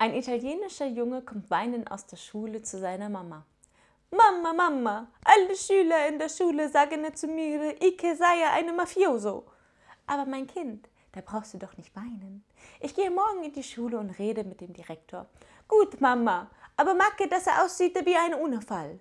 Ein italienischer Junge kommt weinend aus der Schule zu seiner Mama. Mama, Mama, alle Schüler in der Schule sagen zu mir, ich sei eine Mafioso. Aber mein Kind, da brauchst du doch nicht weinen. Ich gehe morgen in die Schule und rede mit dem Direktor. Gut, Mama, aber Macke, dass er aussieht wie ein Unfall.